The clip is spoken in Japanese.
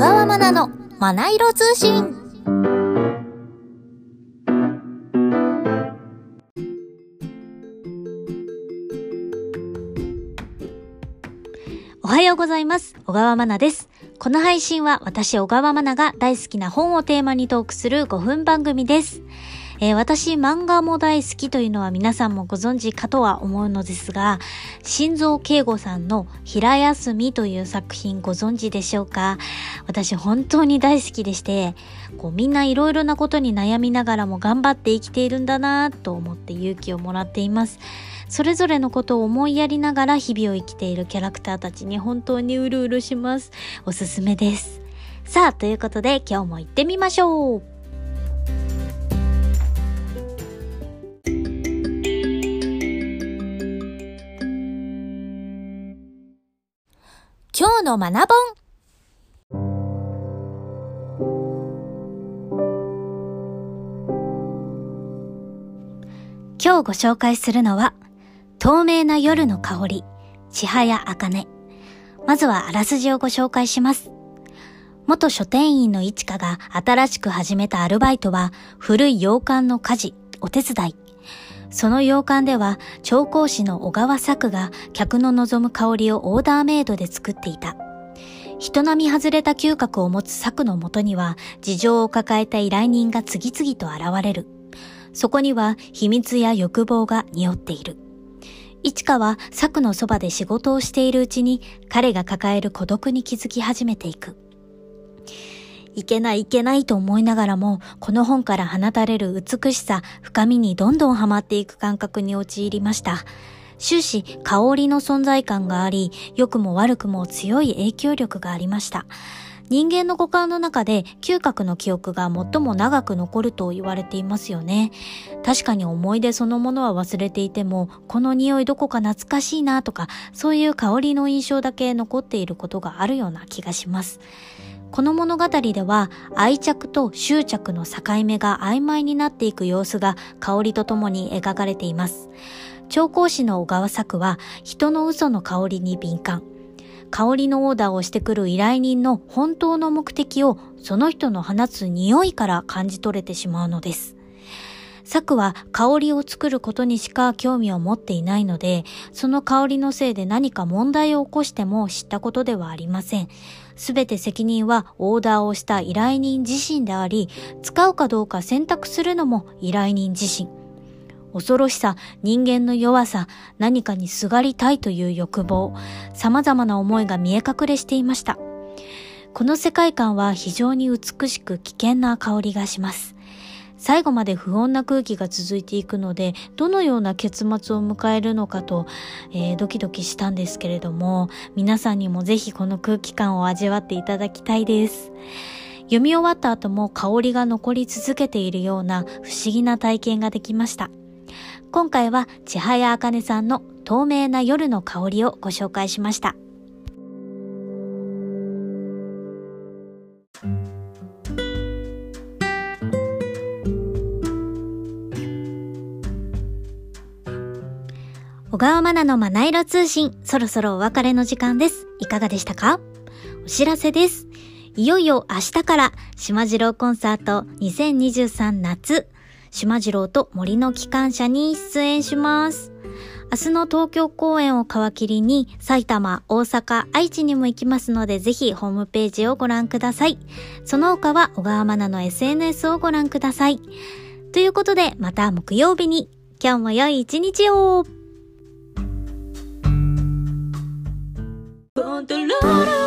川まなのまな色通信おはようございます。小川まなです。この配信は私小川まなが大好きな本をテーマにトークする5分番組です。えー私漫画も大好きというのは皆さんもご存知かとは思うのですが、心臓慶吾さんの平休みという作品ご存知でしょうか？私本当に大好きでして、こうみんないろいろなことに悩みながらも頑張って生きているんだなと思って勇気をもらっています。それぞれのことを思いやりながら日々を生きているキャラクターたちに本当にうるうるします。おすすめです。さあ、ということで今日も行ってみましょう。今日の学本今日ご紹介するのは、透明な夜の香り、千早茜。まずはあらすじをご紹介します。元書店員の市香が新しく始めたアルバイトは、古い洋館の家事、お手伝い。その洋館では、調香師の小川作が客の望む香りをオーダーメイドで作っていた。人並み外れた嗅覚を持つ作のもとには、事情を抱えた依頼人が次々と現れる。そこには秘密や欲望が匂っている。市川は作のそばで仕事をしているうちに彼が抱える孤独に気づき始めていく。いけないいけないと思いながらも、この本から放たれる美しさ、深みにどんどんハマっていく感覚に陥りました。終始、香りの存在感があり、良くも悪くも強い影響力がありました。人間の五感の中で嗅覚の記憶が最も長く残ると言われていますよね。確かに思い出そのものは忘れていても、この匂いどこか懐かしいなとか、そういう香りの印象だけ残っていることがあるような気がします。この物語では愛着と執着の境目が曖昧になっていく様子が香りとともに描かれています。調香師の小川作は人の嘘の香りに敏感。香りのオーダーをしてくる依頼人の本当の目的をその人の放つ匂いから感じ取れてしまうのです。作は香りを作ることにしか興味を持っていないので、その香りのせいで何か問題を起こしても知ったことではありません。すべて責任はオーダーをした依頼人自身であり、使うかどうか選択するのも依頼人自身。恐ろしさ、人間の弱さ、何かにすがりたいという欲望、様々な思いが見え隠れしていました。この世界観は非常に美しく危険な香りがします。最後まで不穏な空気が続いていくので、どのような結末を迎えるのかと、えードキドキしたんですけれども、皆さんにもぜひこの空気感を味わっていただきたいです。読み終わった後も香りが残り続けているような不思議な体験ができました。今回は千早茜さんの透明な夜の香りをご紹介しました。小川まなのまな色通信、そろそろお別れの時間です。いかがでしたか？お知らせです。いよいよ明日から、島次郎コンサート2023夏、島次郎と森の機関車に出演します。明日の東京公演を皮切りに、埼玉、大阪、愛知にも行きますので、ぜひホームページをご覧ください。その他は小川まなの SNS をご覧ください。ということで、また木曜日に、今日も良い一日をコント